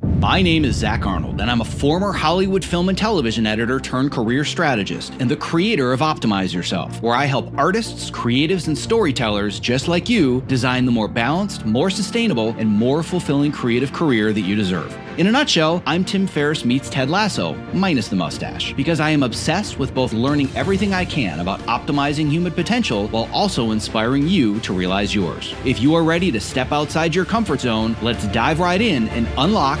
My name is Zach Arnold, and I'm a former Hollywood film and television editor turned career strategist and the creator of Optimize Yourself, where I help artists, creatives, and storytellers just like you design the more balanced, more sustainable, and more fulfilling creative career that you deserve. In a nutshell, I'm Tim Ferriss meets Ted Lasso, minus the mustache, because I am obsessed with both learning everything I can about optimizing human potential while also inspiring you to realize yours. If you are ready to step outside your comfort zone, let's dive right in and unlock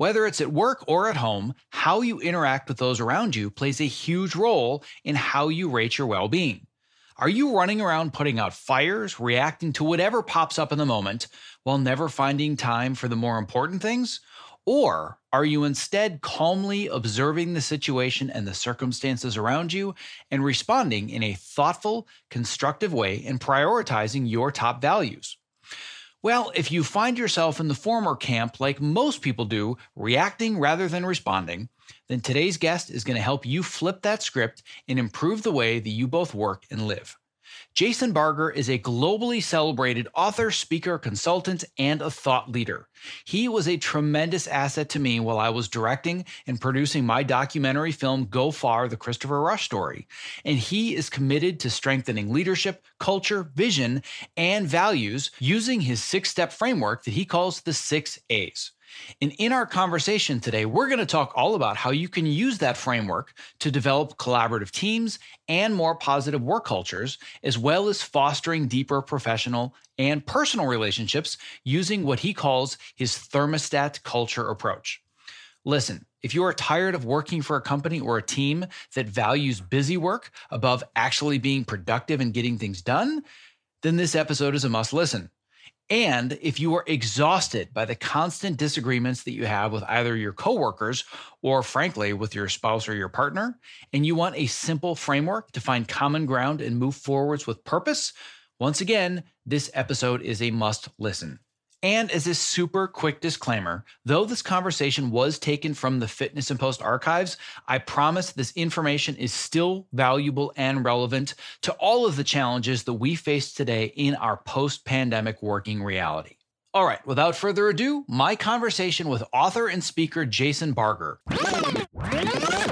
Whether it's at work or at home, how you interact with those around you plays a huge role in how you rate your well being. Are you running around putting out fires, reacting to whatever pops up in the moment, while never finding time for the more important things? Or are you instead calmly observing the situation and the circumstances around you and responding in a thoughtful, constructive way and prioritizing your top values? Well, if you find yourself in the former camp, like most people do, reacting rather than responding, then today's guest is going to help you flip that script and improve the way that you both work and live. Jason Barger is a globally celebrated author, speaker, consultant, and a thought leader. He was a tremendous asset to me while I was directing and producing my documentary film Go Far, the Christopher Rush story. And he is committed to strengthening leadership, culture, vision, and values using his six step framework that he calls the six A's. And in our conversation today, we're going to talk all about how you can use that framework to develop collaborative teams and more positive work cultures, as well as fostering deeper professional and personal relationships using what he calls his thermostat culture approach. Listen, if you are tired of working for a company or a team that values busy work above actually being productive and getting things done, then this episode is a must listen. And if you are exhausted by the constant disagreements that you have with either your coworkers or, frankly, with your spouse or your partner, and you want a simple framework to find common ground and move forwards with purpose, once again, this episode is a must listen. And as a super quick disclaimer, though this conversation was taken from the Fitness in Post archives, I promise this information is still valuable and relevant to all of the challenges that we face today in our post pandemic working reality. All right, without further ado, my conversation with author and speaker Jason Barger.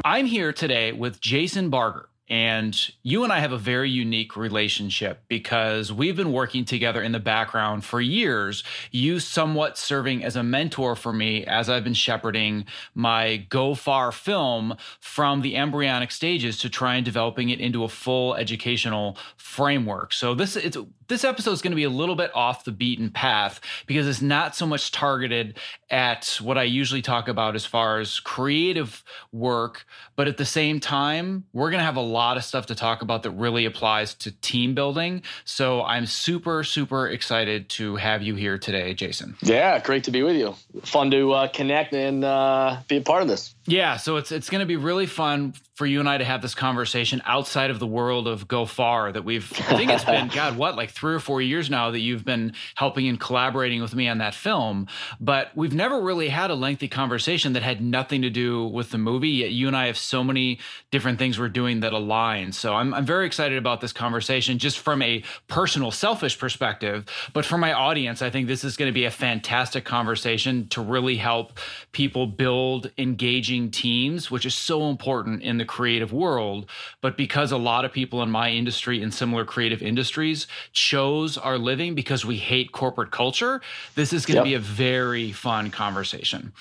I'm here today with Jason Barger. And you and I have a very unique relationship because we've been working together in the background for years. You somewhat serving as a mentor for me as I've been shepherding my Go Far film from the embryonic stages to try and developing it into a full educational framework. So this it's this episode is going to be a little bit off the beaten path because it's not so much targeted at what I usually talk about as far as creative work, but at the same time, we're going to have a lot of stuff to talk about that really applies to team building. So I'm super, super excited to have you here today, Jason. Yeah, great to be with you. Fun to uh, connect and uh, be a part of this. Yeah, so it's it's going to be really fun for you and I to have this conversation outside of the world of Go Far that we've I think it's been god what like 3 or 4 years now that you've been helping and collaborating with me on that film, but we've never really had a lengthy conversation that had nothing to do with the movie. Yet you and I have so many different things we're doing that align. So I'm I'm very excited about this conversation just from a personal selfish perspective, but for my audience, I think this is going to be a fantastic conversation to really help people build engaging teams, which is so important in the creative world. But because a lot of people in my industry and similar creative industries chose our living because we hate corporate culture, this is going to yep. be a very fun conversation.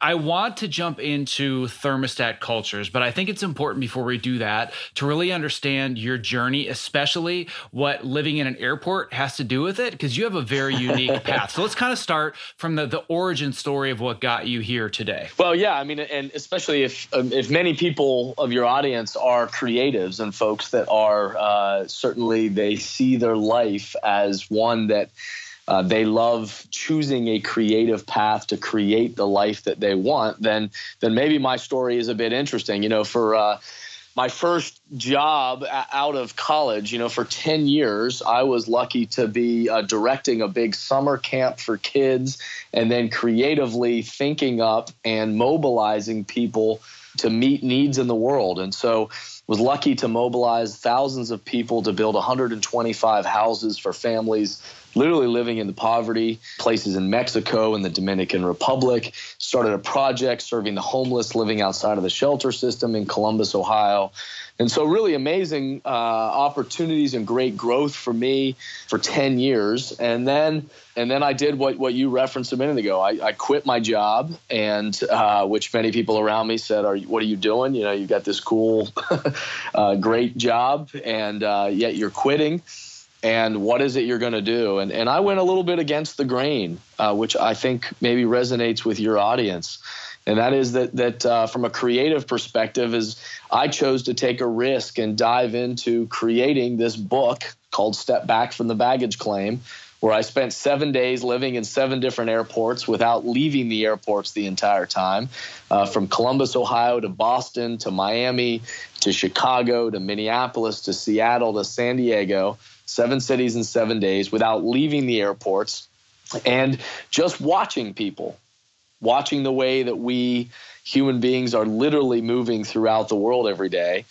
I want to jump into thermostat cultures, but I think it's important before we do that to really understand your journey, especially what living in an airport has to do with it, because you have a very unique path. So let's kind of start from the, the origin story of what got you here today. Well, yeah, I mean, and especially if um, if many people of your audience are creatives and folks that are uh, certainly they see their life as one that uh, they love choosing a creative path to create the life that they want, then then maybe my story is a bit interesting. You know, for uh, my first job out of college, you know, for 10 years, I was lucky to be uh, directing a big summer camp for kids and then creatively thinking up and mobilizing people to meet needs in the world. And so was lucky to mobilize thousands of people to build 125 houses for families literally living in the poverty, places in Mexico and the Dominican Republic, started a project serving the homeless living outside of the shelter system in Columbus, Ohio. And so, really amazing uh, opportunities and great growth for me for 10 years. And then, and then I did what, what you referenced a minute ago. I, I quit my job, and uh, which many people around me said, "Are what are you doing? You know, you've got this cool, uh, great job, and uh, yet you're quitting." And what is it you're going to do? And, and I went a little bit against the grain, uh, which I think maybe resonates with your audience. And that is that that uh, from a creative perspective, is I chose to take a risk and dive into creating this book called "Step Back from the Baggage Claim," where I spent seven days living in seven different airports without leaving the airports the entire time, uh, from Columbus, Ohio, to Boston, to Miami, to Chicago, to Minneapolis, to Seattle, to San Diego seven cities in seven days without leaving the airports and just watching people, watching the way that we human beings are literally moving throughout the world every day.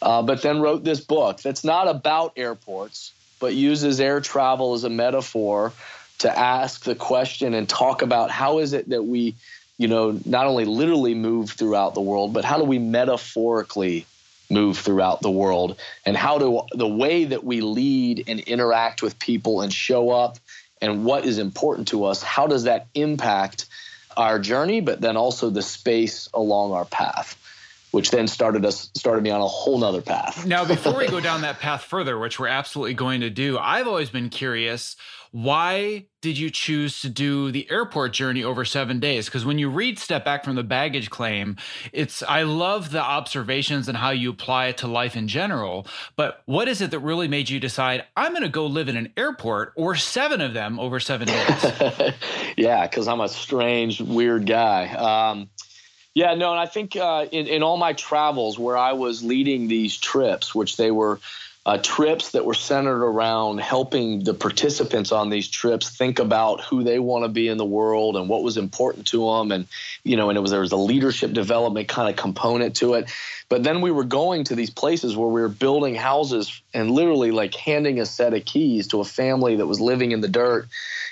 Uh, but then wrote this book that's not about airports, but uses air travel as a metaphor to ask the question and talk about how is it that we, you know, not only literally move throughout the world, but how do we metaphorically move throughout the world and how do the way that we lead and interact with people and show up and what is important to us how does that impact our journey but then also the space along our path which then started us started me on a whole nother path. Now before we go down that path further which we're absolutely going to do i've always been curious why did you choose to do the airport journey over seven days? Because when you read Step Back from the Baggage Claim, it's, I love the observations and how you apply it to life in general. But what is it that really made you decide, I'm going to go live in an airport or seven of them over seven days? yeah, because I'm a strange, weird guy. Um, yeah, no, and I think uh, in, in all my travels where I was leading these trips, which they were uh, trips that were centered around helping the participants on these trips think about who they want to be in the world and what was important to them and you know and it was there was a leadership development kind of component to it. But then we were going to these places where we were building houses and literally like handing a set of keys to a family that was living in the dirt.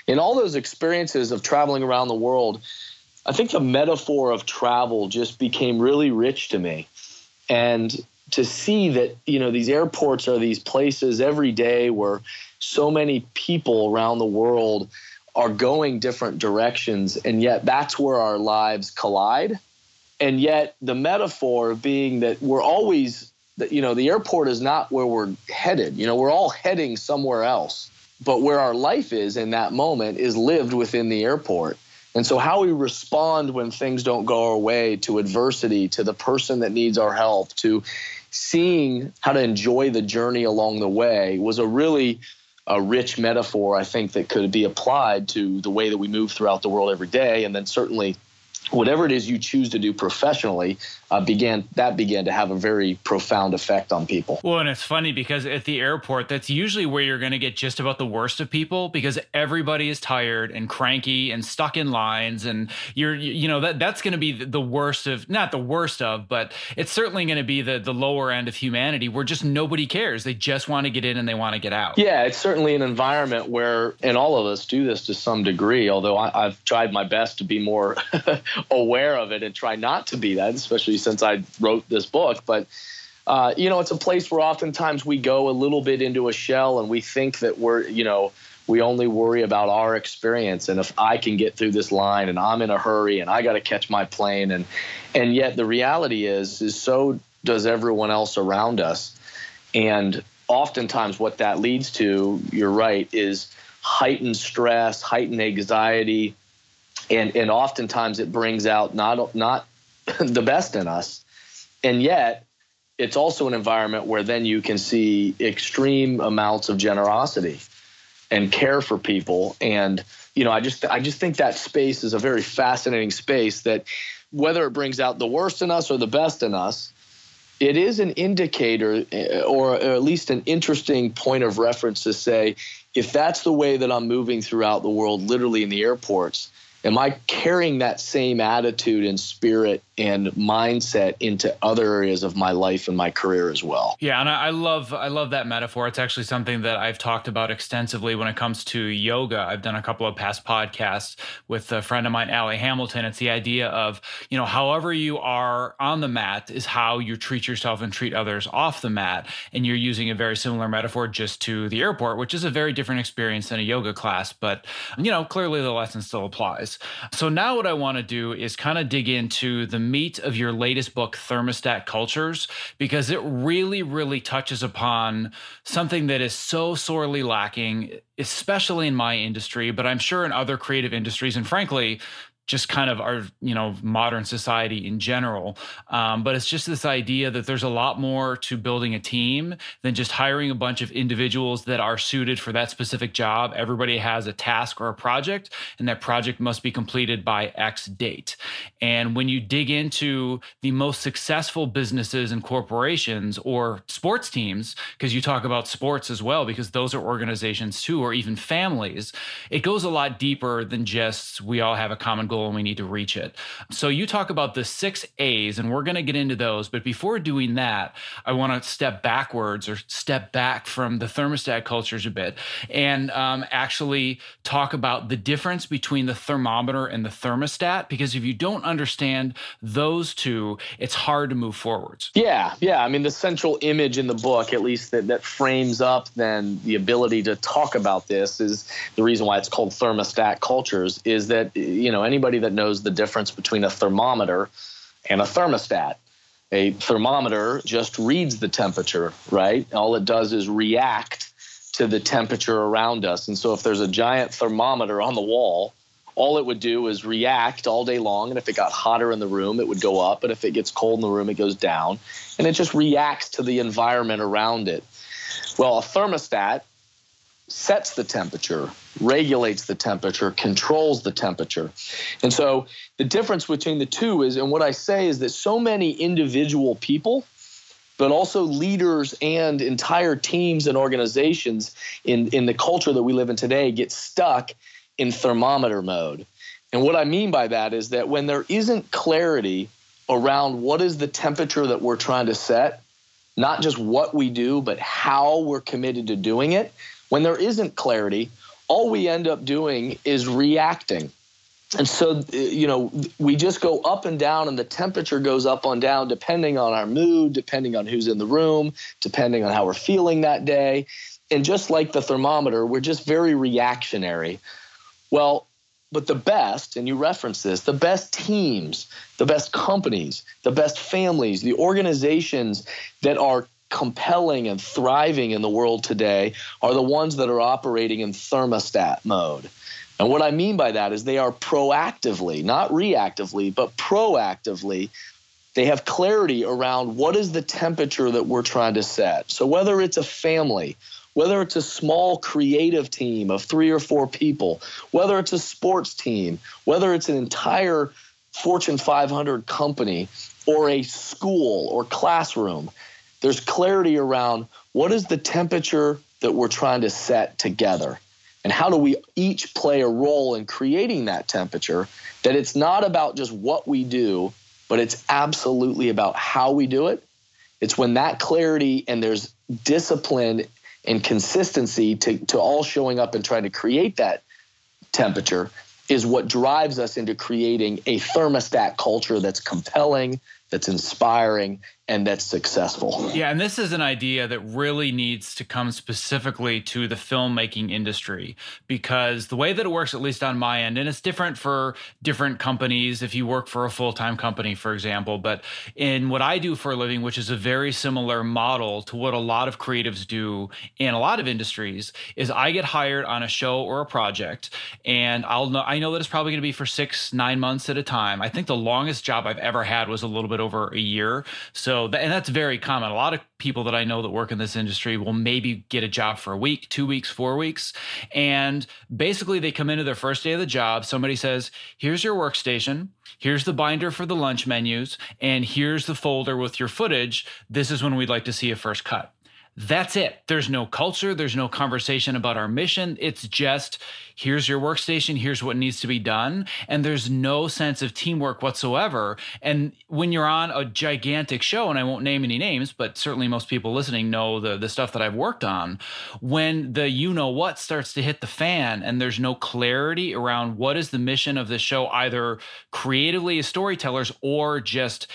And all those experiences of traveling around the world i think the metaphor of travel just became really rich to me. And to see that you know these airports are these places every day where so many people around the world are going different directions and yet that's where our lives collide. And yet the metaphor being that we're always you know the airport is not where we're headed. You know we're all heading somewhere else. But where our life is in that moment is lived within the airport. And so, how we respond when things don't go our way to adversity, to the person that needs our help, to seeing how to enjoy the journey along the way was a really a rich metaphor, I think, that could be applied to the way that we move throughout the world every day. And then certainly whatever it is you choose to do professionally uh, began that began to have a very profound effect on people. Well, and it's funny because at the airport, that's usually where you're going to get just about the worst of people because everybody is tired and cranky and stuck in lines, and you're you know that that's going to be the worst of not the worst of, but it's certainly going to be the the lower end of humanity where just nobody cares. They just want to get in and they want to get out. Yeah, it's certainly an environment where, and all of us do this to some degree. Although I, I've tried my best to be more aware of it and try not to be that, especially since I wrote this book. But uh, you know, it's a place where oftentimes we go a little bit into a shell and we think that we're, you know, we only worry about our experience and if I can get through this line and I'm in a hurry and I got to catch my plane and and yet the reality is is so does everyone else around us. And oftentimes what that leads to, you're right, is heightened stress, heightened anxiety, and and oftentimes it brings out not not the best in us. And yet it's also an environment where then you can see extreme amounts of generosity and care for people. And you know i just i just think that space is a very fascinating space that whether it brings out the worst in us or the best in us it is an indicator eh, or at least an interesting point of reference to say if that's the way that i'm moving throughout the world literally in the airports am I carrying that same attitude and spirit and mindset into other areas of my life and my career as well? Yeah, and I love I love that metaphor. It's actually something that I've talked about extensively when it comes to yoga. I've done a couple of past podcasts with a friend of mine, Ally Hamilton. It's the idea of you know, however you are on the mat is how you treat yourself and treat others off the mat. And you're using a very similar metaphor just to the airport, which is a very different experience than a yoga class. But you know, clearly the lesson still applies. So now what I want to do is kind of dig into the meat of your latest book, Thermostat Cultures, because it really, really touches upon something that is so sorely lacking, especially in my industry, but I'm sure in other creative industries. And frankly, just kind of our you know modern society in general. Um, but it's just this idea that there's a lot more to building a team than just hiring a bunch of individuals that are suited for that specific job. Everybody has a task or a project and that project must be completed by x date. And when you dig into the most successful businesses and corporations or sports teams because you talk about sports as well because those are organizations too or even families it goes a lot deeper than just we all have a common goal and we need to reach it. So you talk about the six A's, and we're going to get into those. But before doing that, I want to step backwards or step back from the thermostat cultures a bit and um, actually talk about the difference between the thermometer and the thermostat. Because if you don't understand those two, it's hard to move forwards. Yeah, yeah. I mean, the central image in the book, at least that, that frames up then the ability to talk about this, is the reason why it's called thermostat cultures, is that, you know, anybody that knows the difference between a thermometer and a thermostat. A thermometer just reads the temperature, right? All it does is react to the temperature around us. And so if there's a giant thermometer on the wall, all it would do is react all day long. And if it got hotter in the room, it would go up. And if it gets cold in the room, it goes down. And it just reacts to the environment around it. Well, a thermostat sets the temperature, regulates the temperature, controls the temperature. And so the difference between the two is, and what I say is that so many individual people, but also leaders and entire teams and organizations in, in the culture that we live in today get stuck in thermometer mode. And what I mean by that is that when there isn't clarity around what is the temperature that we're trying to set, not just what we do, but how we're committed to doing it, when there isn't clarity, all we end up doing is reacting. And so, you know, we just go up and down, and the temperature goes up and down depending on our mood, depending on who's in the room, depending on how we're feeling that day. And just like the thermometer, we're just very reactionary. Well, but the best, and you reference this, the best teams, the best companies, the best families, the organizations that are compelling and thriving in the world today are the ones that are operating in thermostat mode. And what I mean by that is they are proactively, not reactively, but proactively, they have clarity around what is the temperature that we're trying to set. So whether it's a family, whether it's a small creative team of three or four people, whether it's a sports team, whether it's an entire Fortune 500 company or a school or classroom, there's clarity around what is the temperature that we're trying to set together and how do we each play a role in creating that temperature that it's not about just what we do but it's absolutely about how we do it. It's when that clarity and there's discipline and consistency to, to all showing up and trying to create that temperature is what drives us into creating a thermostat culture that's compelling that's inspiring and that's successful. Yeah, and this is an idea that really needs to come specifically to the filmmaking industry because the way that it works, at least on my end, and it's different for different companies if you work for a full time company, for example. But in what I do for a living, which is a very similar model to what a lot of creatives do in a lot of industries, is I get hired on a show or a project, and I'll know I know that it's probably going to be for six, nine months at a time. I think the longest job I've ever had was a little bit over a year. So, and that's very common. A lot of people that I know that work in this industry will maybe get a job for a week, two weeks, four weeks. And basically, they come into their first day of the job. Somebody says, Here's your workstation. Here's the binder for the lunch menus. And here's the folder with your footage. This is when we'd like to see a first cut. That's it. There's no culture. There's no conversation about our mission. It's just here's your workstation. Here's what needs to be done. And there's no sense of teamwork whatsoever. And when you're on a gigantic show, and I won't name any names, but certainly most people listening know the, the stuff that I've worked on, when the you know what starts to hit the fan and there's no clarity around what is the mission of the show, either creatively as storytellers or just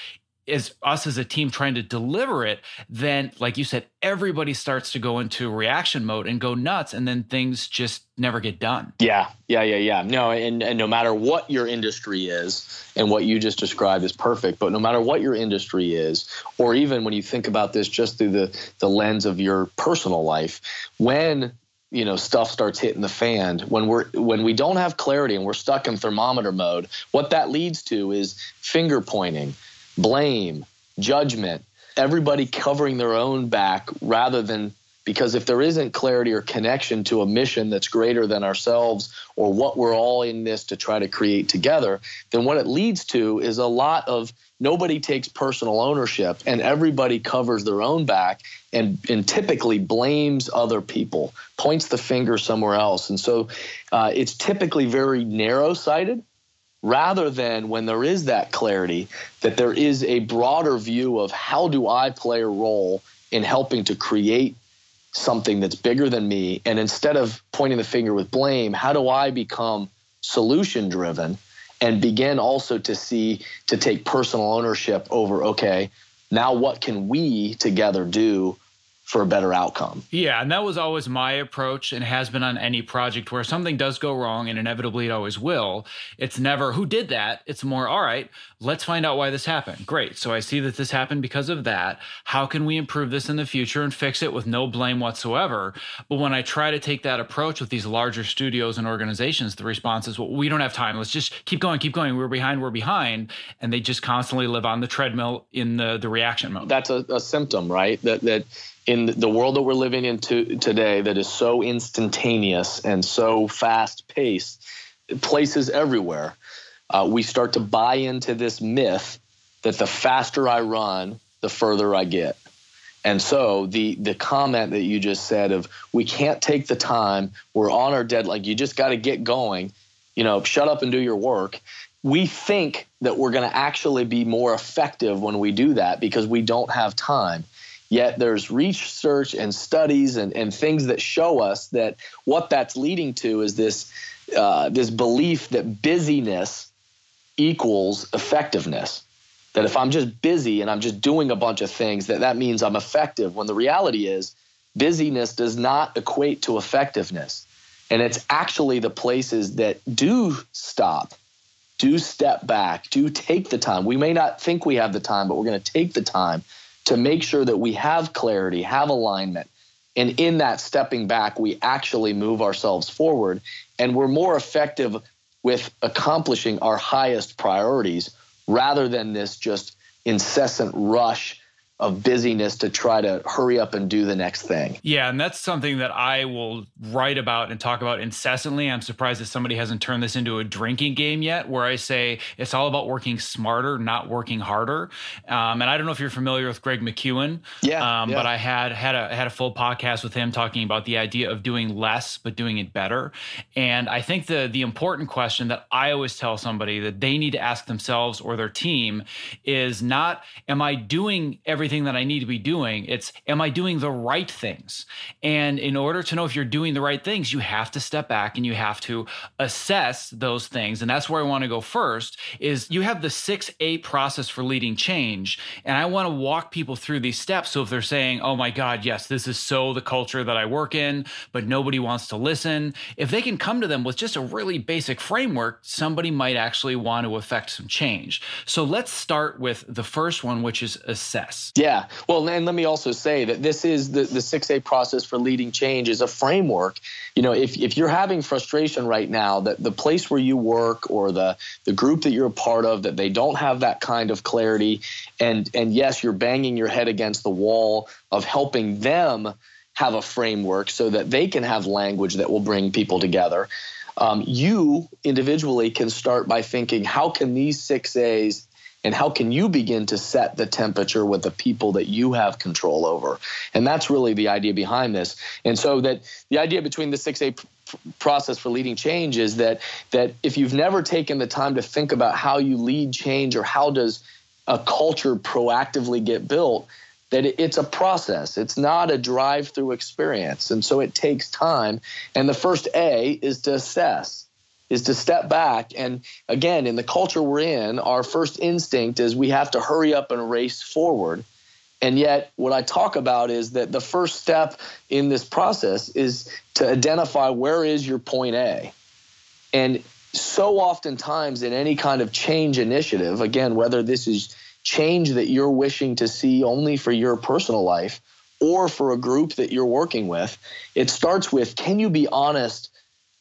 is us as a team trying to deliver it, then, like you said, everybody starts to go into reaction mode and go nuts, and then things just never get done. Yeah, yeah, yeah, yeah. No, and, and no matter what your industry is, and what you just described is perfect, but no matter what your industry is, or even when you think about this just through the, the lens of your personal life, when you know stuff starts hitting the fan when we're when we don't have clarity and we're stuck in thermometer mode what that leads to is finger pointing blame, judgment, everybody covering their own back rather than because if there isn't clarity or connection to a mission that's greater than ourselves or what we're all in this to try to create together, then what it leads to is a lot of nobody takes personal ownership and everybody covers their own back and, and typically blames other people, points the finger somewhere else. And so uh, it's typically very narrow sighted rather than when there is that clarity that there is a broader view of how do I play a role in helping to create something that's bigger than me. And instead of pointing the finger with blame how do I become solution driven and begin also to see to take personal ownership over okay now what can we together do for a better outcome. Yeah, and that was always my approach and has been on any project where something does go wrong and inevitably it always will. It's never who did that. It's more, all right, let's find out why this happened. Great. So I see that this happened because of that. How can we improve this in the future and fix it with no blame whatsoever? But when I try to take that approach with these larger studios and organizations, the response is, well, we don't have time. Let's just keep going, keep going. We're behind, we're behind. And they just constantly live on the treadmill in the, the reaction mode. That's a, a symptom, right? That that in the world that we're living in to, today that is so instantaneous and so fast paced, places everywhere, uh, we start to buy into this myth that the faster I run, the further I get. And so the the comment that you just said of we can't take the time, we're on our deadline, you just got to get going, you know, shut up and do your work. We think that we're going to actually be more effective when we do that because we don't have time. Yet there's research and studies and, and things that show us that what that's leading to is this uh, this belief that busyness equals effectiveness. That if I'm just busy and I'm just doing a bunch of things, that that means I'm effective. When the reality is, busyness does not equate to effectiveness, and it's actually the places that do stop, do step back, do take the time. We may not think we have the time, but we're going to take the time to make sure that we have clarity, have alignment. And in that stepping back, we actually move ourselves forward and we're more effective with accomplishing our highest priorities rather than this just incessant rush of busyness to try to hurry up and do the next thing. Yeah, and that's something that I will write about and talk about incessantly. I'm surprised that somebody hasn't turned this into a drinking game yet, where I say it's all about working smarter, not working harder. Um, and I don't know if you're familiar with Greg McKeown, yeah, um, yeah, but I had had a had a full podcast with him talking about the idea of doing less but doing it better. And I think the the important question that I always tell somebody that they need to ask themselves or their team is not, "Am I doing everything?" Everything that I need to be doing. It's, am I doing the right things? And in order to know if you're doing the right things, you have to step back and you have to assess those things. And that's where I want to go first is you have the 6A process for leading change. And I want to walk people through these steps. So if they're saying, oh my God, yes, this is so the culture that I work in, but nobody wants to listen, if they can come to them with just a really basic framework, somebody might actually want to affect some change. So let's start with the first one, which is assess. Yeah. Well, and let me also say that this is the, the 6A process for leading change is a framework. You know, if, if you're having frustration right now that the place where you work or the, the group that you're a part of, that they don't have that kind of clarity, and, and yes, you're banging your head against the wall of helping them have a framework so that they can have language that will bring people together. Um, you individually can start by thinking, how can these six A's and how can you begin to set the temperature with the people that you have control over? And that's really the idea behind this. And so that the idea between the 6a process for leading change is that that if you've never taken the time to think about how you lead change or how does a culture proactively get built that it's a process. It's not a drive through experience. And so it takes time. And the first a is to assess is to step back. And again in the culture we're in our first instinct is we have to hurry up and race forward. And yet what i talk about is that the first step in this process is to identify where is your point a. And so oftentimes in any kind of change initiative again whether this is change that you're wishing to see only for your personal life or for a group that you're working with it starts with can you be honest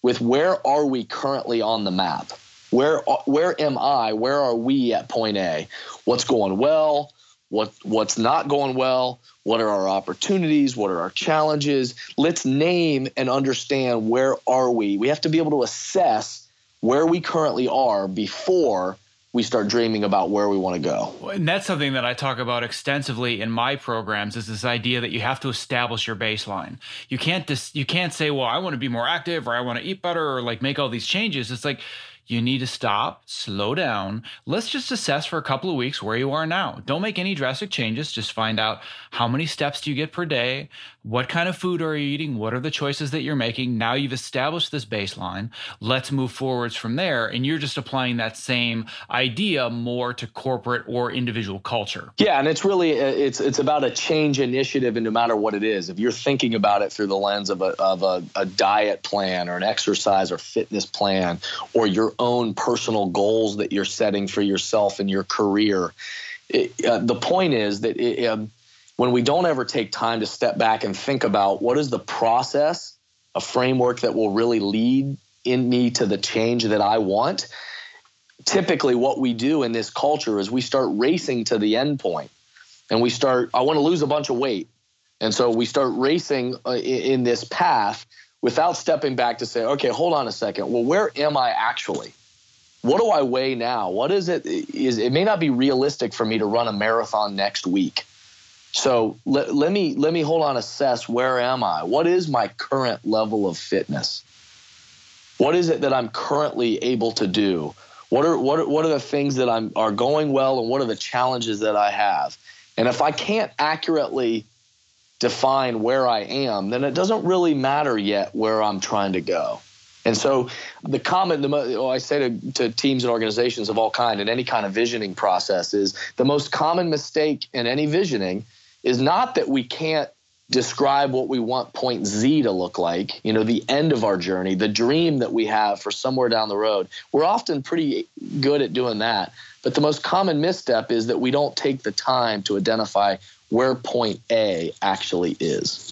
with where are we currently on the map? Where uh, where am I? Where are we at point A? What's going well? What what's not going well? What are our opportunities? What are our challenges? Let's name and understand where are we. We have to be able to assess where we currently are before we start dreaming about where we want to go. And that's something that I talk about extensively in my programs is this idea that you have to establish your baseline. You can't just you can't say, "Well, I want to be more active or I want to eat better or like make all these changes." It's like you need to stop, slow down. Let's just assess for a couple of weeks where you are now. Don't make any drastic changes. Just find out how many steps do you get per day? What kind of food are you eating? What are the choices that you're making? Now you've established this baseline. Let's move forwards from there. And you're just applying that same idea more to corporate or individual culture. Yeah, and it's really it's it's about a change initiative, and no matter what it is, if you're thinking about it through the lens of a of a, a diet plan or an exercise or fitness plan or your own personal goals that you're setting for yourself and your career. It, uh, the point is that it, um, when we don't ever take time to step back and think about what is the process, a framework that will really lead in me to the change that I want, typically what we do in this culture is we start racing to the end point and we start, I want to lose a bunch of weight. And so we start racing uh, in this path without stepping back to say, okay, hold on a second. Well, where am I actually? What do I weigh now? What is it? Is it may not be realistic for me to run a marathon next week. So let, let me let me hold on assess where am I? What is my current level of fitness? What is it that I'm currently able to do? What are what are, what are the things that I'm are going well and what are the challenges that I have? And if I can't accurately define where I am, then it doesn't really matter yet where I'm trying to go. And so the common, the, well, oh, I say to, to teams and organizations of all kind in any kind of visioning process is the most common mistake in any visioning is not that we can't describe what we want point Z to look like, you know, the end of our journey, the dream that we have for somewhere down the road. We're often pretty good at doing that. But the most common misstep is that we don't take the time to identify where point A actually is.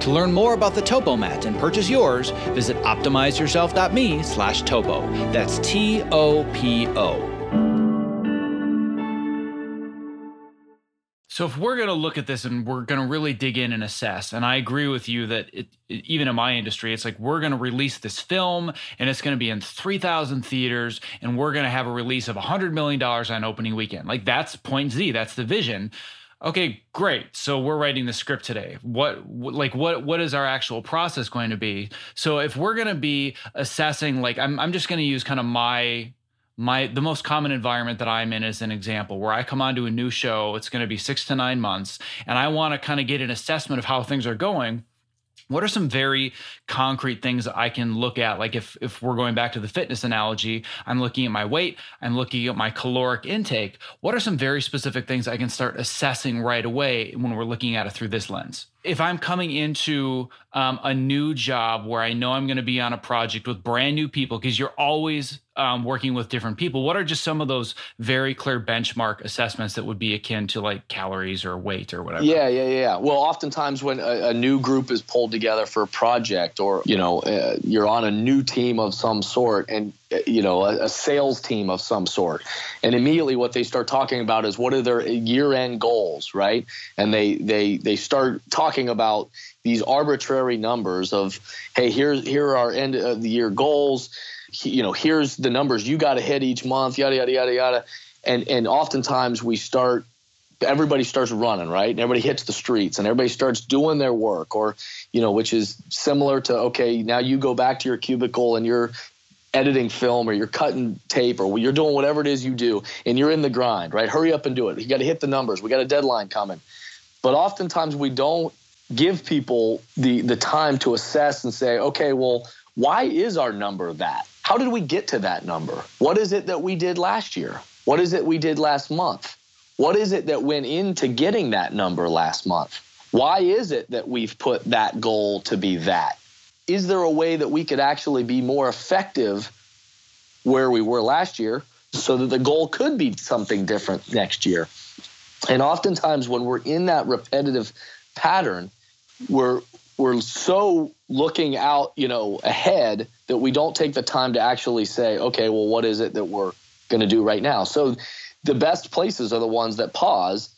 To learn more about the Topo Mat and purchase yours, visit optimizeyourself.me slash topo. That's T-O-P-O. So if we're going to look at this and we're going to really dig in and assess, and I agree with you that it, it, even in my industry, it's like we're going to release this film and it's going to be in 3,000 theaters and we're going to have a release of $100 million on opening weekend. Like that's point Z, that's the vision. Okay, great. So we're writing the script today. What like what what is our actual process going to be? So if we're going to be assessing like I'm I'm just going to use kind of my my the most common environment that I'm in is an example where I come onto a new show. It's going to be six to nine months, and I want to kind of get an assessment of how things are going what are some very concrete things that I can look at? Like if if we're going back to the fitness analogy, I'm looking at my weight, I'm looking at my caloric intake. What are some very specific things I can start assessing right away when we're looking at it through this lens? If I'm coming into um, a new job where I know I'm going to be on a project with brand new people, because you're always um, working with different people, what are just some of those very clear benchmark assessments that would be akin to like calories or weight or whatever? Yeah, yeah, yeah. Well, oftentimes when a, a new group is pulled together for a project, or you know, uh, you're on a new team of some sort, and you know, a, a, sales team of some sort, and immediately what they start talking about is what are their year-end goals, right? And they they they start talking about these arbitrary numbers of, hey, here's here are our end of the year goals. You know, here's the numbers you got to hit each month, yada yada yada yada, and and oftentimes we start everybody starts running right? And everybody hits the streets and everybody starts doing their work or you know which is similar to okay now you go back to your cubicle and you're editing film or you're cutting tape or you're doing whatever it is you do and you're in the grind right hurry up and do it you got to hit the numbers we got a deadline coming but oftentimes we don't give people the the time to assess and say okay well why is our number that how did we get to that number? What is it that we did last year? What is it we did last month? What is it that went into getting that number last month? Why is it that we've put that goal to be that? Is there a way that we could actually be more effective where we were last year so that the goal could be something different next year? And oftentimes, when we're in that repetitive pattern, we're we're so looking out, you know, ahead that we don't take the time to actually say, okay, well, what is it that we're going to do right now? So the best places are the ones that pause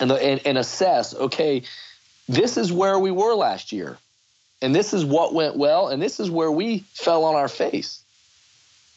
and, and, and assess, okay, this is where we were last year. And this is what went well. And this is where we fell on our face.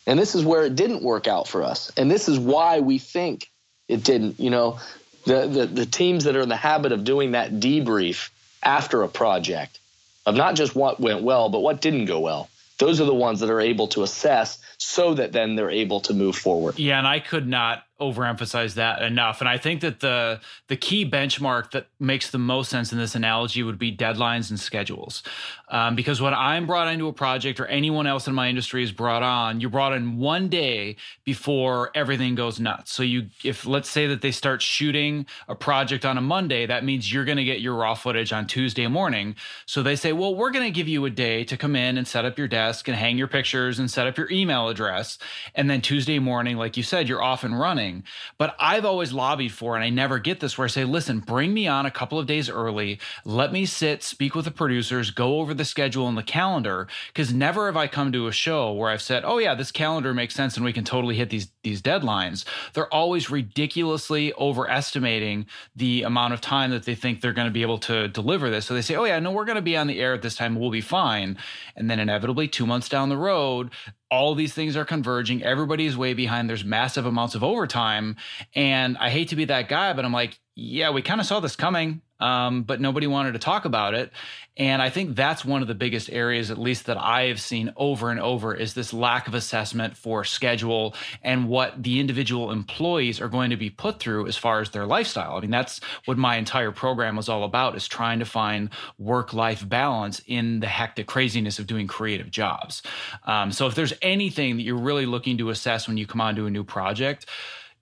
And this is where it didn't work out for us. And this is why we think it didn't. You know, the, the, the teams that are in the habit of doing that debrief after a project of not just what went well, but what didn't go well. those are the ones that are able to assess so that then they're able to move forward. Yeah, and I could not overemphasize that enough. And I think that the the key benchmark that makes the most sense in this analogy would be deadlines and schedules. Um, because when I'm brought into a project or anyone else in my industry is brought on, you're brought in one day before everything goes nuts. So you, if let's say that they start shooting a project on a Monday, that means you're going to get your raw footage on Tuesday morning. So they say, well, we're going to give you a day to come in and set up your desk and hang your pictures and set up your email address. And then Tuesday morning, like you said, you're off and running. But I've always lobbied for, and I never get this, where I say, listen, bring me on a couple of days early. Let me sit, speak with the producers, go over schedule and the calendar because never have I come to a show where I've said, "Oh yeah, this calendar makes sense and we can totally hit these these deadlines." They're always ridiculously overestimating the amount of time that they think they're going to be able to deliver this. So they say, "Oh yeah, no, we're going to be on the air at this time. We'll be fine." And then inevitably 2 months down the road, all these things are converging. Everybody is way behind. There's massive amounts of overtime. And I hate to be that guy, but I'm like, yeah, we kind of saw this coming um, but nobody wanted to talk about it. And I think that's one of the biggest areas, at least that I have seen over and over, is this lack of assessment for schedule and what the individual employees are going to be put through as far as their lifestyle. I mean, that's what my entire program was all about: is trying to find work-life balance in the hectic craziness of doing creative jobs. Um, so, if there's anything that you're really looking to assess when you come onto a new project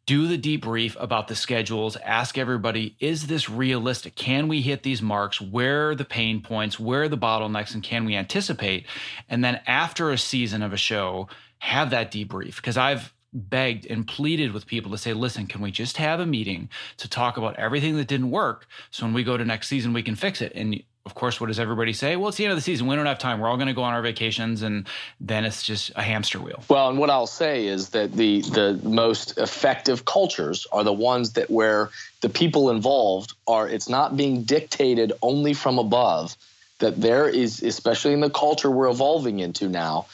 do the debrief about the schedules. Ask everybody is this realistic? Can we hit these marks? Where are the pain points? Where are the bottlenecks? And can we anticipate? And then after a season of a show have that debrief. Because i've begged and pleaded with people to say listen can we just have a meeting to talk about everything that didn't work? So when we go to next season we can fix it. And of course, what does everybody say? Well, it's the end of the season. We don't have time. We're all going to go on our vacations, and then it's just a hamster wheel. Well, and what I'll say is that the the most effective cultures are the ones that where the people involved are. It's not being dictated only from above. That there is, especially in the culture we're evolving into now,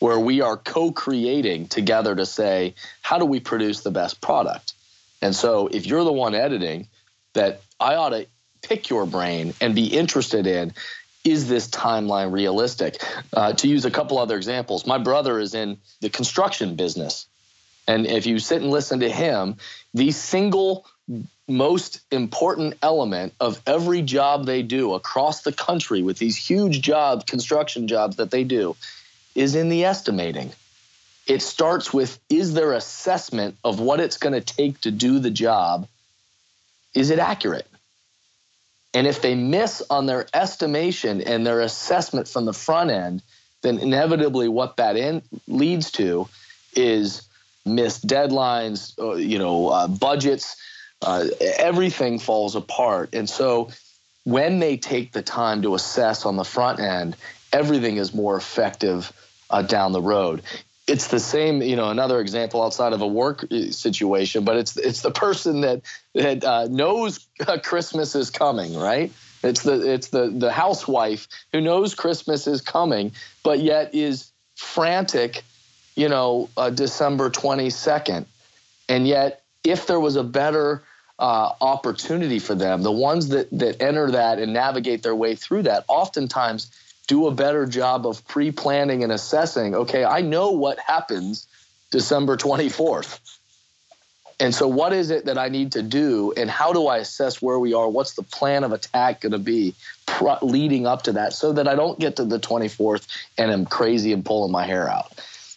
where we are co-creating together to say, how do we produce the best product? And so, if you're the one editing, that I ought to pick your brain and be interested in is this timeline realistic? Uh, to use a couple other examples, my brother is in the construction business. And if you sit and listen to him, the single most important element of every job they do across the country with these huge jobs, construction jobs that they do, is in the estimating. It starts with is their assessment of what it's going to take to do the job? Is it accurate? And if they miss on their estimation and their assessment from the front end, then inevitably what that in, leads to is missed deadlines, uh, you know, uh, budgets, uh, everything falls apart. And so when they take the time to assess on the front end, everything is more effective uh, down the road it's the same you know another example outside of a work uh, situation but it's it's the person that that uh, knows christmas is coming right? It's the it's the the housewife who knows christmas is coming but yet is frantic you know uh, december 22nd and yet if there was a better uh, opportunity for them the ones that that enter that and navigate their way through that oftentimes do a better job of pre-planning and assessing okay i know what happens december 24th and so what is it that i need to do and how do i assess where we are? What's the plan of attack going to be leading up to that so that i don't get to the 24th and am crazy and pulling my hair out?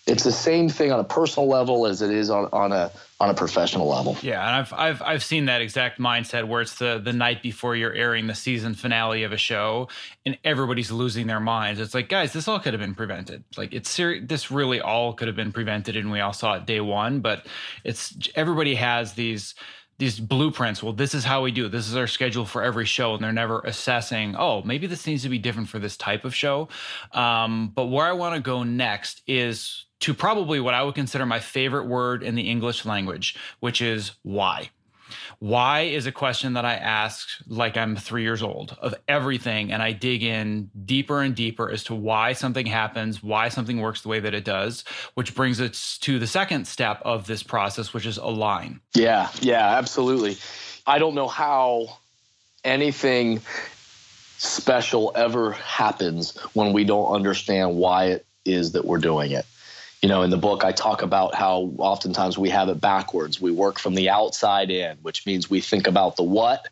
It's the same thing on a personal level as it is on, on a on a professional level. Yeah, and I've I've I've seen that exact mindset where it's the the night before you're airing the season finale of a show and everybody's losing their minds. It's like, guys, this all could have been prevented. Like it's this really all could have been prevented and we all saw it day 1, but it's everybody has these these blueprints. Well, this is how we do it. This is our schedule for every show, and they're never assessing. Oh, maybe this needs to be different for this type of show. Um, but where I want to go next is to probably what I would consider my favorite word in the English language, which is why. Why is a question that I ask like I'm three years old of everything, and I dig in deeper and deeper as to why something happens, why something works the way that it does, which brings us to the second step of this process, which is align. Yeah, yeah, absolutely. I don't know how anything special ever happens when we don't understand why it is that we're doing it. You know, in the book, I talk about how oftentimes we have it backwards. We work from the outside in, which means we think about the what,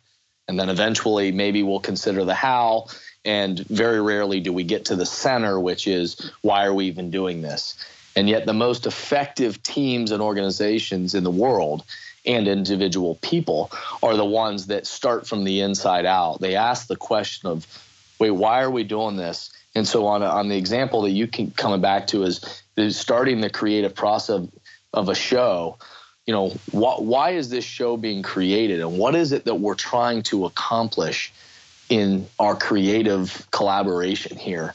and then eventually maybe we'll consider the how. And very rarely do we get to the center, which is why are we even doing this? And yet, the most effective teams and organizations in the world and individual people are the ones that start from the inside out. They ask the question of, wait, why are we doing this? And so, on, on the example that you can coming back to is, is starting the creative process of, of a show. You know, wh- why is this show being created, and what is it that we're trying to accomplish in our creative collaboration here?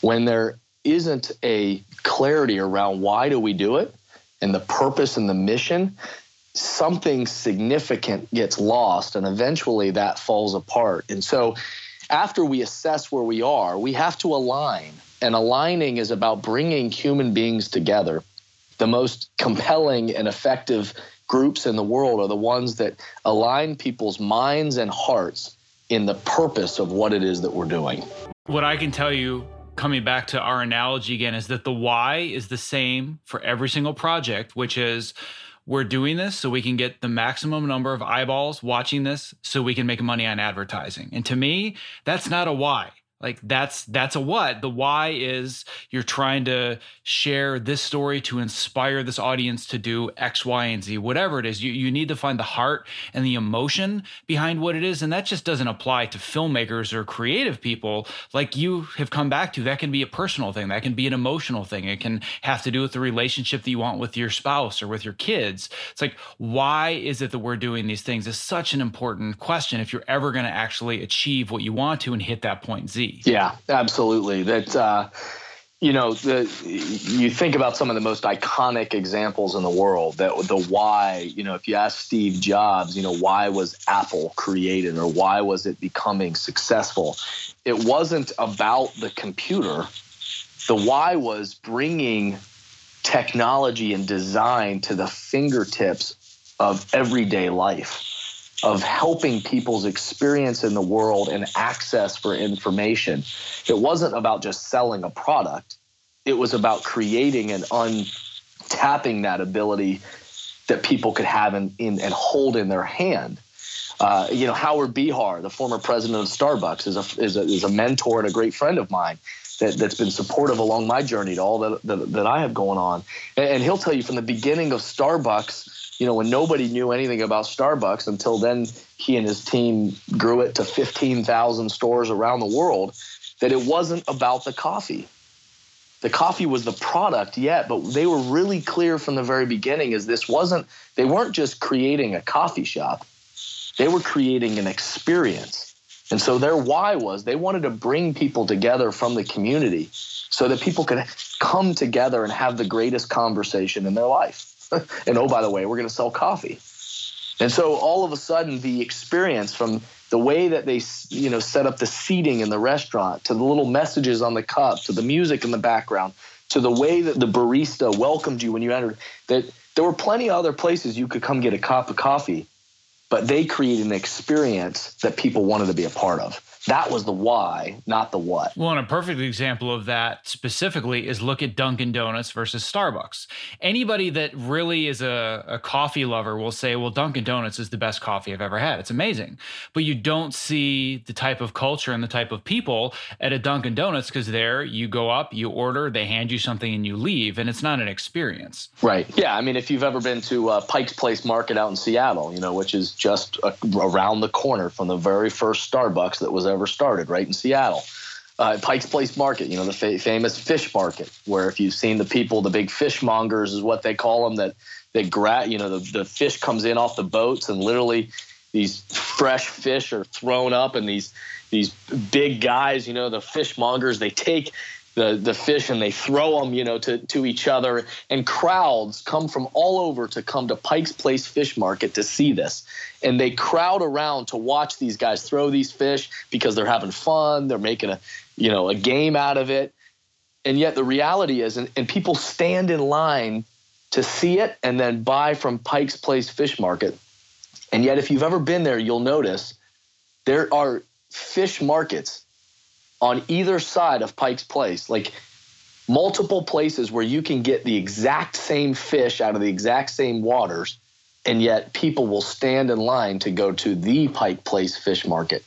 When there isn't a clarity around why do we do it and the purpose and the mission, something significant gets lost and eventually that falls apart. And so after we assess where we are, we have to align. And aligning is about bringing human beings together. The most compelling and effective groups in the world are the ones that align people's minds and hearts in the purpose of what it is that we're doing. What I can tell you coming back to our analogy again is that the why is the same for every single project, which is we're doing this so we can get the maximum number of eyeballs watching this so we can make money on advertising. And to me, that's not a why like that's that's a what. The why is you're trying to share this story to inspire this audience to do x y and z whatever it is. You, you need to find the heart and the emotion behind what it is and that just doesn't apply to filmmakers or creative people. Like you have come back to that can be a personal thing. That can be an emotional thing. It can have to do with the relationship that you want with your spouse or with your kids. It's like why is it that we're doing these things is such an important question if you're ever going to actually achieve what you want to and hit that point z yeah, absolutely. That uh, you know, the, you think about some of the most iconic examples in the world. That the why, you know, if you ask Steve Jobs, you know, why was Apple created or why was it becoming successful? It wasn't about the computer. The why was bringing technology and design to the fingertips of everyday life of helping people's experience in the world and access for information. It wasn't about just selling a product, it was about creating and untapping that ability that people could have in, in and hold in their hand. Uh, you know, Howard Behar, the former president of Starbucks, is a, is a, is a mentor and a great friend of mine. That, that's been supportive along my journey to all that, that, that I have going on. And, and he'll tell you from the beginning of Starbucks, you know, when nobody knew anything about Starbucks until then, he and his team grew it to 15,000 stores around the world, that it wasn't about the coffee. The coffee was the product yet, but they were really clear from the very beginning is this wasn't, they weren't just creating a coffee shop. They were creating an experience. And so their why was they wanted to bring people together from the community so that people could come together and have the greatest conversation in their life. and oh, by the way, we're going to sell coffee. And so all of a sudden, the experience from the way that they you know set up the seating in the restaurant to the little messages on the cup to the music in the background to the way that the barista welcomed you when you entered that there were plenty of other places you could come get a cup of coffee but they created an experience that people wanted to be a part of that was the why, not the what. Well, and a perfect example of that specifically is look at Dunkin' Donuts versus Starbucks. Anybody that really is a, a, coffee lover will say, well, Dunkin' Donuts is the best coffee I've ever had. It's amazing. But you don't see the type of culture and the type of people at a Dunkin' Donuts because there you go up, you order, they hand you something, and you leave, and it's not an experience. Right. Yeah. I mean, if you've ever been to uh, Pike's Place Market out in Seattle, you know, which is just a, around the corner from the very first Starbucks that was ever ever started, right in Seattle. Uh, Pike's Place Market, you know, the fa- famous fish market, where if you've seen the people, the big fishmongers is what they call them, that they grab, you know, the, the fish comes in off the boats and literally these fresh fish are thrown up and these these big guys, you know, the fishmongers, they take the the fish and they throw them, you know, to to each other. And crowds come from all over to come to Pike's Place Fish Market to see this, and they crowd around to watch these guys throw these fish because they're having fun. They're making a you know a game out of it, and yet the reality is, and, and people stand in line to see it and then buy from Pike's Place Fish Market. And yet, if you've ever been there, you'll notice there are fish markets on either side of Pike's Place. Like multiple places where you can get the exact same fish out of the exact same waters, and yet people will stand in line to go to the Pike Place Fish Market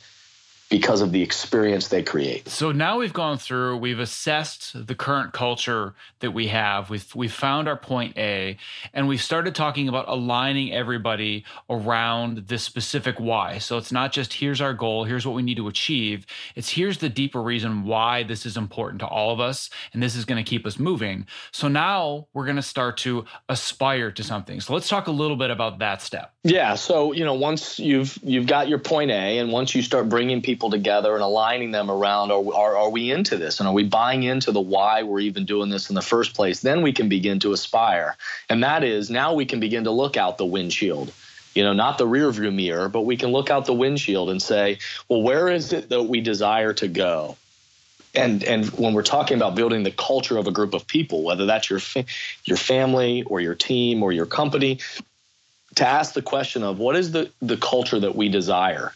because of the experience they create. So now we've gone through, we've assessed the current culture that we have. We've we've found our point A and we've started talking about aligning everybody around this specific why. So it's not just here's our goal, here's what we need to achieve. It's here's the deeper reason why this is important to all of us and this is going to keep us moving. So now we're going to start to aspire to something. So let's talk a little bit about that step. Yeah, so you know, once you've you've got your point A and once you start bringing people people together and aligning them around are, are, are we into this? And are we buying into the why we're even doing this in the first place? Then we can begin to aspire. And that is now we can begin to look out the windshield. You know not the rear view mirror but we can look out the windshield and say well where is it that we desire to go? And and when we're talking about building the culture of a group of people whether that's your fa- your family or your team or your company to ask the question of what is the the culture that we desire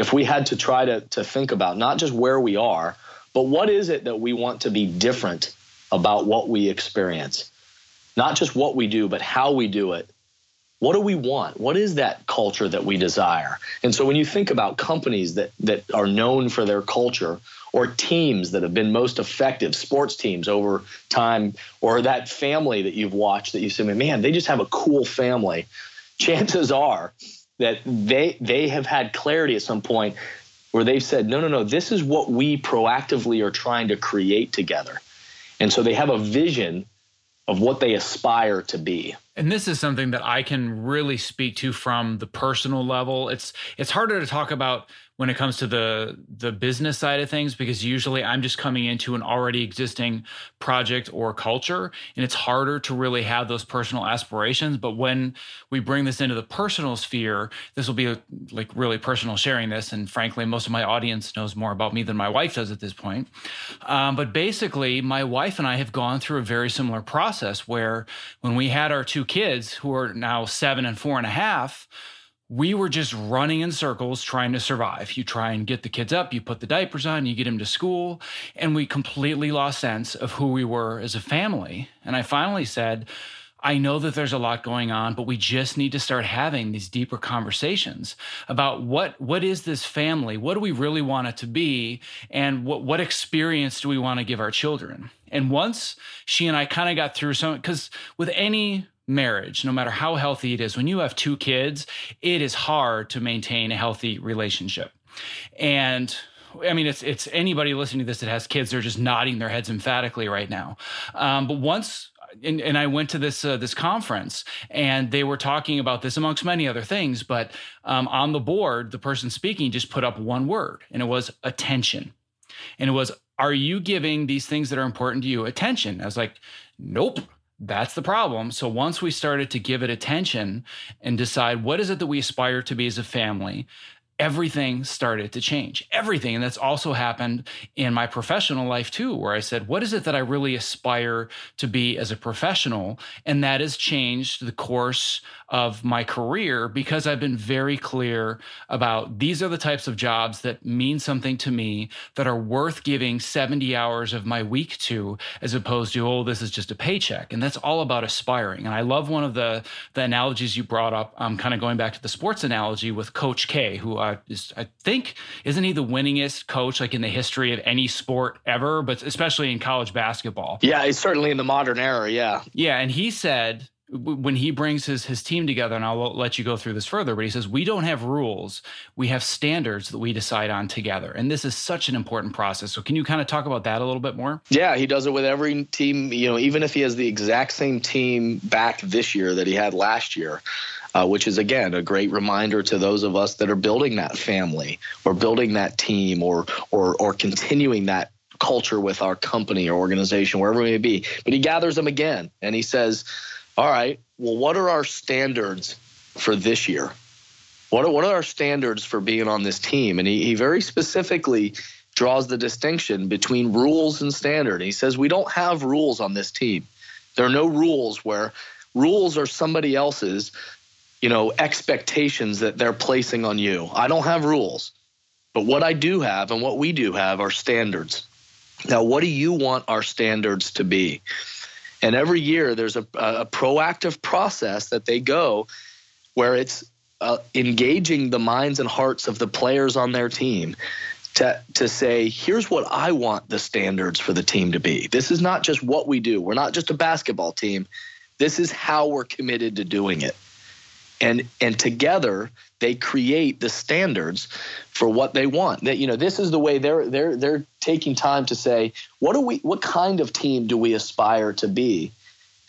if we had to try to, to think about not just where we are, but what is it that we want to be different about what we experience? Not just what we do, but how we do it. What do we want? What is that culture that we desire? And so when you think about companies that, that are known for their culture or teams that have been most effective, sports teams over time, or that family that you've watched that you say, man, they just have a cool family. Chances are that they they have had clarity at some point where they've said, no, no, no, this is what we proactively are trying to create together. And so they have a vision of what they aspire to be. And this is something that I can really speak to from the personal level. It's it's harder to talk about when it comes to the the business side of things because usually I'm just coming into an already existing project or culture and it's harder to really have those personal aspirations. But when we bring this into the personal sphere this will be a, like really personal sharing this and frankly most of my audience knows more about me than my wife does at this point. Um, but basically my wife and I have gone through a very similar process where when we had our two kids who are now seven and four and a half we were just running in circles trying to survive. You try and get the kids up, you put the diapers on, you get them to school, and we completely lost sense of who we were as a family. And I finally said, I know that there's a lot going on, but we just need to start having these deeper conversations about what what is this family? What do we really want it to be? And what what experience do we want to give our children? And once she and I kind of got through some because with any marriage, no matter how healthy it is, when you have two kids, it is hard to maintain a healthy relationship. And I mean, it's it's anybody listening to this that has kids, they're just nodding their heads emphatically right now. Um, but once and, and, I went to this uh, this conference, and they were talking about this amongst many other things. But um, on the board, the person speaking just put up one word, and it was attention. And it was, "Are you giving these things that are important to you attention?" I was like, "Nope." That's the problem. So once we started to give it attention and decide what is it that we aspire to be as a family, everything started to change. Everything. And that's also happened in my professional life too, where I said, what is it that I really aspire to be as a professional? And that has changed the course of my career because I've been very clear about these are the types of jobs that mean something to me that are worth giving 70 hours of my week to, as opposed to, oh, this is just a paycheck. And that's all about aspiring. And I love one of the, the analogies you brought up, um, kind of going back to the sports analogy with Coach K, who uh, is, I think, isn't he the winningest coach like in the history of any sport ever, but especially in college basketball? Yeah, he's certainly in the modern era. Yeah. Yeah. And he said, when he brings his his team together and I'll let you go through this further but he says we don't have rules we have standards that we decide on together and this is such an important process so can you kind of talk about that a little bit more yeah he does it with every team you know even if he has the exact same team back this year that he had last year uh, which is again a great reminder to those of us that are building that family or building that team or or or continuing that culture with our company or organization wherever it may be but he gathers them again and he says all right, well, what are our standards for this year? What are, what are our standards for being on this team? And he, he very specifically draws the distinction between rules and standard. He says, we don't have rules on this team. There are no rules where rules are somebody else's, you know, expectations that they're placing on you. I don't have rules. But what I do have and what we do have are standards. Now, what do you want our standards to be? And every year there's a, a proactive process that they go where it's uh, engaging the minds and hearts of the players on their team to, to say, here's what I want the standards for the team to be. This is not just what we do. We're not just a basketball team. This is how we're committed to doing it. And and together they create the standards for what they want. That you know, this is the way they're they're they're taking time to say, what do we what kind of team do we aspire to be?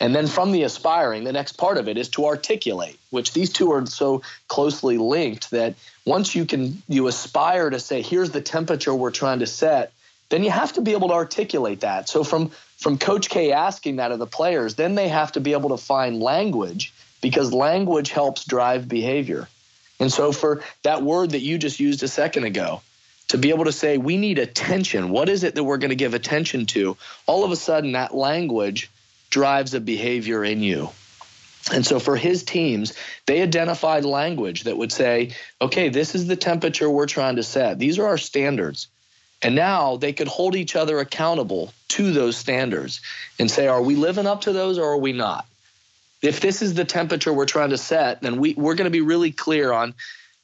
And then from the aspiring, the next part of it is to articulate, which these two are so closely linked that once you can you aspire to say, here's the temperature we're trying to set, then you have to be able to articulate that. So from from Coach K asking that of the players, then they have to be able to find language because language helps drive behavior. And so for that word that you just used a second ago, to be able to say we need attention, what is it that we're going to give attention to? All of a sudden that language drives a behavior in you. And so for his teams, they identified language that would say, okay, this is the temperature we're trying to set. These are our standards. And now they could hold each other accountable to those standards and say, are we living up to those or are we not? If this is the temperature we're trying to set, then we, we're going to be really clear on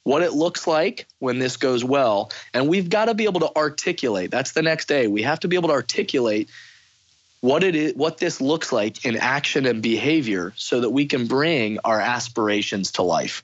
what it looks like when this goes well. And we've got to be able to articulate. That's the next day. We have to be able to articulate what it is what this looks like in action and behavior so that we can bring our aspirations to life.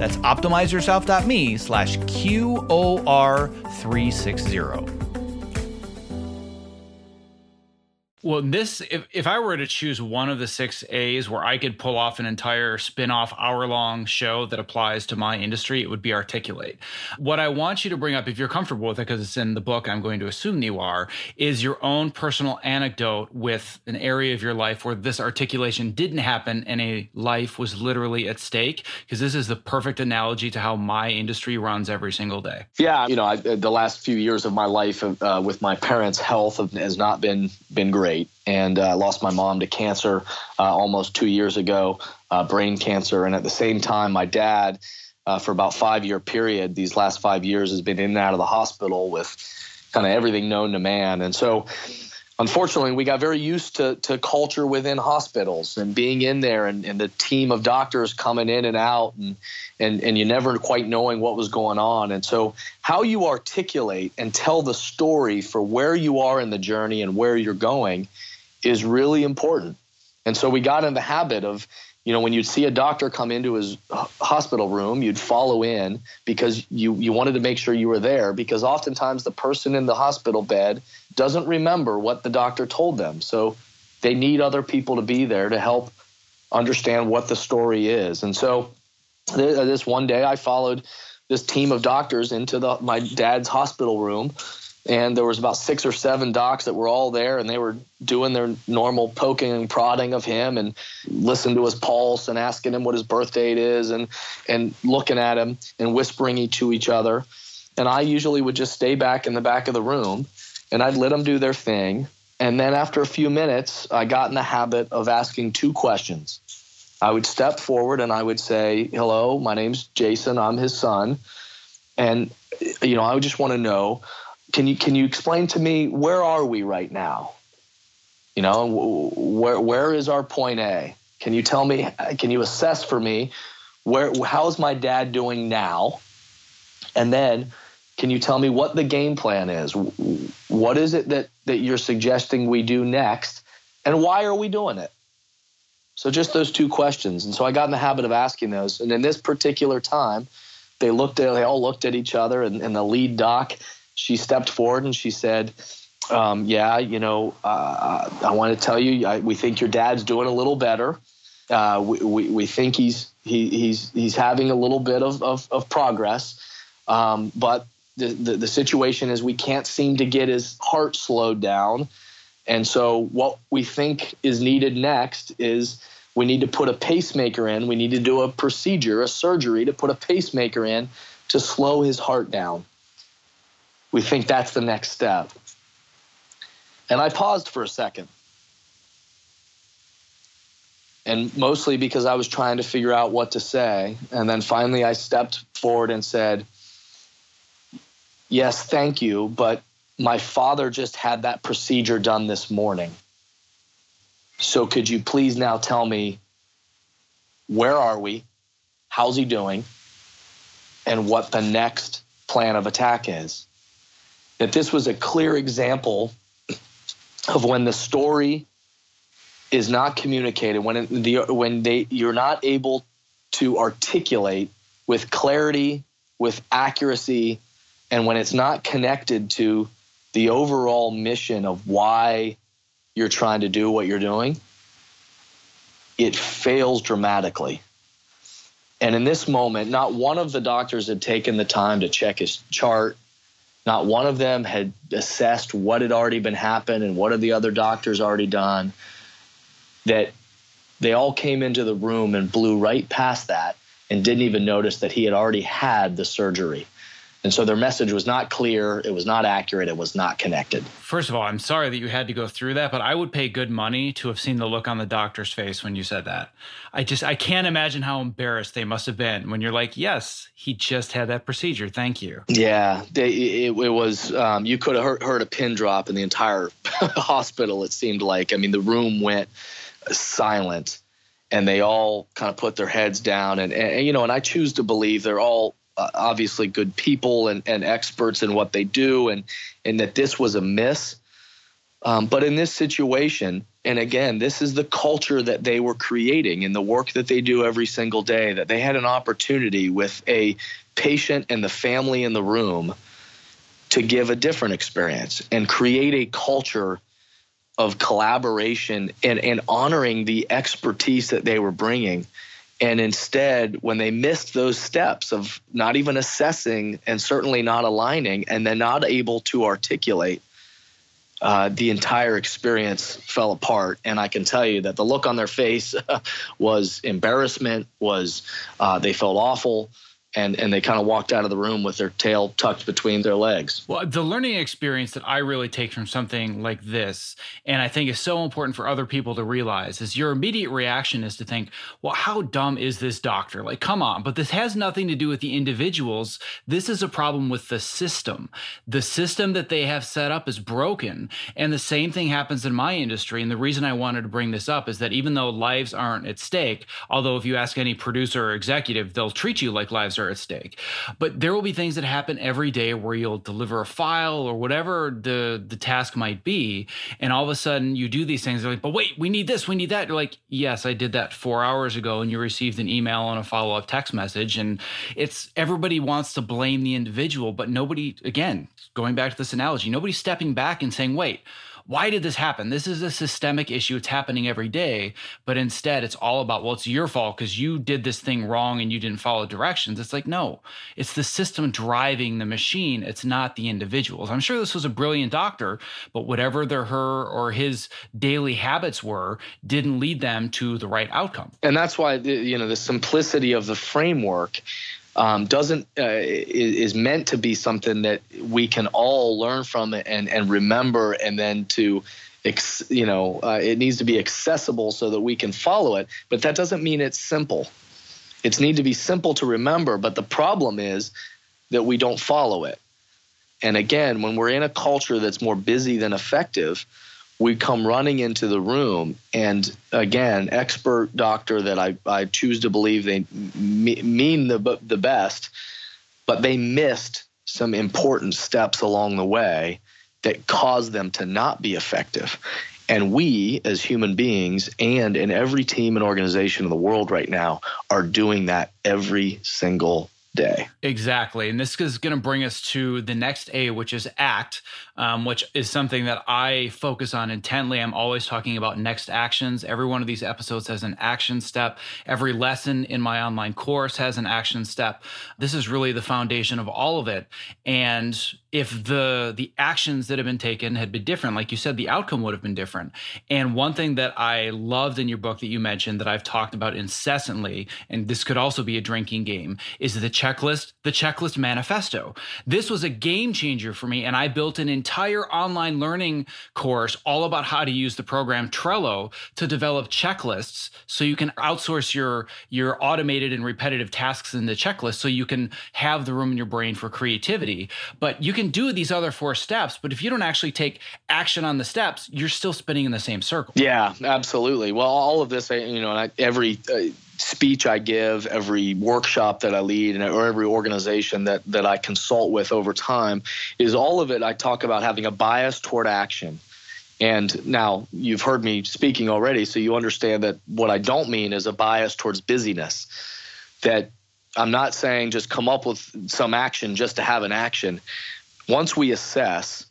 That's optimizeyourself.me slash QOR360. Well, this, if, if I were to choose one of the six A's where I could pull off an entire spin off hour long show that applies to my industry, it would be articulate. What I want you to bring up, if you're comfortable with it, because it's in the book, I'm going to assume you are, is your own personal anecdote with an area of your life where this articulation didn't happen and a life was literally at stake. Because this is the perfect analogy to how my industry runs every single day. Yeah. You know, I, the last few years of my life uh, with my parents' health has not been, been great great. And uh, I lost my mom to cancer uh, almost two years ago, uh, brain cancer. And at the same time, my dad, uh, for about five year period, these last five years, has been in and out of the hospital with kind of everything known to man. And so, unfortunately, we got very used to, to culture within hospitals and being in there and, and the team of doctors coming in and out and, and, and you never quite knowing what was going on. And so, how you articulate and tell the story for where you are in the journey and where you're going is really important. And so, we got in the habit of, you know, when you'd see a doctor come into his hospital room, you'd follow in because you, you wanted to make sure you were there because oftentimes the person in the hospital bed doesn't remember what the doctor told them. So they need other people to be there to help understand what the story is. And so this one day I followed this team of doctors into the, my dad's hospital room and there was about six or seven docs that were all there and they were doing their normal poking and prodding of him and listening to his pulse and asking him what his birth date is and and looking at him and whispering to each other and i usually would just stay back in the back of the room and I'd let them do their thing. And then after a few minutes, I got in the habit of asking two questions. I would step forward and I would say, Hello, my name's Jason. I'm his son. And, you know, I just want to know can you, can you explain to me where are we right now? You know, where, where is our point A? Can you tell me, can you assess for me where, how's my dad doing now? And then can you tell me what the game plan is? What is it that, that you're suggesting we do next? And why are we doing it? So just those two questions. And so I got in the habit of asking those. And in this particular time, they looked at they all looked at each other and, and the lead doc, she stepped forward and she said, um, yeah, you know, uh, I want to tell you, I, we think your dad's doing a little better. Uh, we, we, we, think he's he, he's he's having a little bit of, of, of progress, um, but the, the, the situation is we can't seem to get his heart slowed down. And so what we think is needed next is we need to put a pacemaker in. We need to do a procedure, a surgery to put a pacemaker in to slow his heart down. We think that's the next step. And I paused for a second. And mostly because I was trying to figure out what to say. And then finally I stepped forward and said, Yes, thank you, but my father just had that procedure done this morning. So could you please now tell me where are we? How's he doing? And what the next plan of attack is. That this was a clear example of when the story is not communicated, when it, the when they you're not able to articulate with clarity, with accuracy, and when it's not connected to the overall mission of why you're trying to do what you're doing, it fails dramatically. And in this moment, not one of the doctors had taken the time to check his chart. Not one of them had assessed what had already been happened and what had the other doctors already done. That they all came into the room and blew right past that and didn't even notice that he had already had the surgery. And so their message was not clear, it was not accurate, it was not connected. First of all, I'm sorry that you had to go through that, but I would pay good money to have seen the look on the doctor's face when you said that. I just I can't imagine how embarrassed they must have been when you're like, "Yes, he just had that procedure. Thank you." Yeah, they, it, it, was um, you could have heard, heard a pin drop in the entire hospital it seemed like. I mean, the room went silent and they all kind of put their heads down and, and, you know and i choose to believe they're all obviously good people and, and experts in what they do, and and that this was a miss. Um, but in this situation, and again, this is the culture that they were creating in the work that they do every single day. That they had an opportunity with a patient and the family in the room to give a different experience and create a culture of collaboration and, and honoring the expertise that they were bringing and instead, when they missed those steps of not even assessing and certainly not aligning, and then not able to articulate, uh, the entire experience fell apart. And I can tell you that the look on their face was embarrassment, was uh, they felt awful and and they kind of walked out of the room with their tail tucked between their legs. Well, the learning experience that I really take from something like this, and I think is so important for other people to realize, is your immediate reaction is to think, well, how dumb is this doctor? Like, come on. But this has nothing to do with the individuals. This is a problem with the system. The system that they have set up is broken. And the same thing happens in my industry. And the reason I wanted to bring this up is that even though lives aren't at stake, although if you ask any producer or executive, they'll treat you like lives at stake. But there will be things that happen every day where you'll deliver a file or whatever the the task might be, and all of a sudden you do these things. They're like, but wait, we need this, we need that. You're like, yes, I did that four hours ago, and you received an email and a follow up text message, and it's everybody wants to blame the individual, but nobody. Again, going back to this analogy, nobody's stepping back and saying, wait why did this happen? This is a systemic issue. It's happening every day. But instead, it's all about, well, it's your fault because you did this thing wrong and you didn't follow directions. It's like, no, it's the system driving the machine. It's not the individuals. I'm sure this was a brilliant doctor, but whatever their, her, or his daily habits were didn't lead them to the right outcome. And that's why, you know, the simplicity of the framework um, doesn't uh, is meant to be something that we can all learn from and and remember, and then to you know uh, it needs to be accessible so that we can follow it. But that doesn't mean it's simple. It's need to be simple to remember. But the problem is that we don't follow it. And again, when we're in a culture that's more busy than effective, we come running into the room and again expert doctor that i, I choose to believe they mean the, the best but they missed some important steps along the way that caused them to not be effective. And we as human beings and in every team and organization in the world right now are doing that every single day. Exactly. And this is going to bring us to the next A, which is ACT, um, which is something that I focus on intently. I'm always talking about next actions. Every one of these episodes has an action step. Every lesson in my online course has an action step. This is really the foundation of all of it. And if the the actions that have been taken had been different, like you said, the outcome would have been different. And one thing that I loved in your book that you mentioned that I've talked about incessantly, and this could also be a drinking game, is the checklist, the checklist manifesto. This was a game changer for me, and I built an entire online learning course all about how to use the program Trello to develop checklists so you can outsource your your automated and repetitive tasks in the checklist so you can have the room in your brain for creativity. But you can do these other four steps, but if you don't actually take action on the steps, you're still spinning in the same circle. Yeah, absolutely. Well, all of this, you know, every uh, speech I give, every workshop that I lead, and or every organization that that I consult with over time, is all of it. I talk about having a bias toward action. And now you've heard me speaking already, so you understand that what I don't mean is a bias towards busyness. That I'm not saying just come up with some action just to have an action. Once we assess,